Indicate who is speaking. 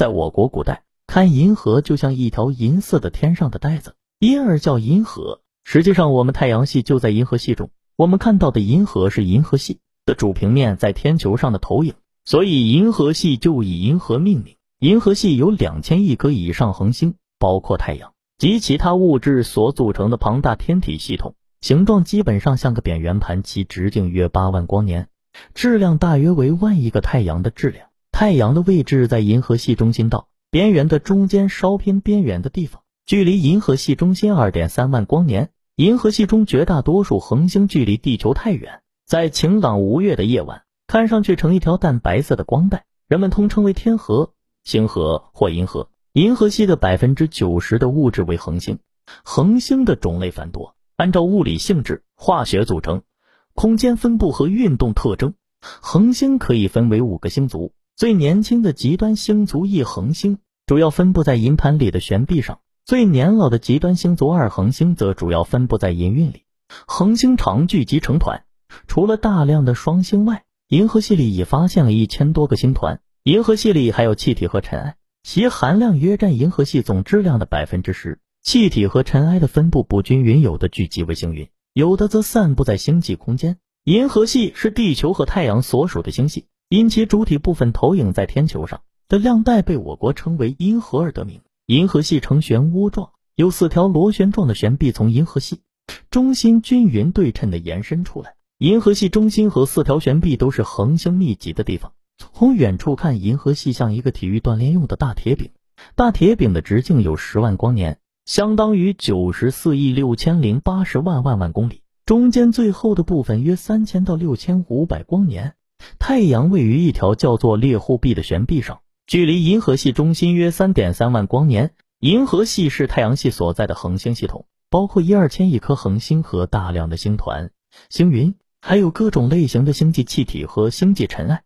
Speaker 1: 在我国古代，看银河就像一条银色的天上的带子，因而叫银河。实际上，我们太阳系就在银河系中。我们看到的银河是银河系的主平面在天球上的投影，所以银河系就以银河命名。银河系有两千亿颗以上恒星，包括太阳及其他物质所组成的庞大天体系统，形状基本上像个扁圆盘，其直径约八万光年，质量大约为万亿个太阳的质量。太阳的位置在银河系中心道边缘的中间稍偏边缘的地方，距离银河系中心二点三万光年。银河系中绝大多数恒星距离地球太远，在晴朗无月的夜晚，看上去成一条淡白色的光带，人们通称为天河、星河或银河。银河系的百分之九十的物质为恒星，恒星的种类繁多，按照物理性质、化学组成、空间分布和运动特征，恒星可以分为五个星族。最年轻的极端星族一恒星，主要分布在银盘里的悬臂上。最年老的极端星族二恒星则主要分布在银晕里，恒星常聚集成团。除了大量的双星外，银河系里已发现了一千多个星团。银河系里还有气体和尘埃，其含量约占银河系总质量的百分之十。气体和尘埃的分布不均匀，有的聚集为星云，有的则散布在星际空间。银河系是地球和太阳所属的星系，因其主体部分投影在天球上的亮带被我国称为银河而得名。银河系呈漩涡状，有四条螺旋状的旋臂从银河系中心均匀对称的延伸出来。银河系中心和四条旋臂都是恒星密集的地方。从远处看，银河系像一个体育锻炼用的大铁饼。大铁饼的直径有十万光年，相当于九十四亿六千零八十万万万公里。中间最厚的部分约三千到六千五百光年。太阳位于一条叫做猎户臂的悬臂上。距离银河系中心约三点三万光年。银河系是太阳系所在的恒星系统，包括一二千亿颗恒星和大量的星团、星云，还有各种类型的星际气体和星际尘埃。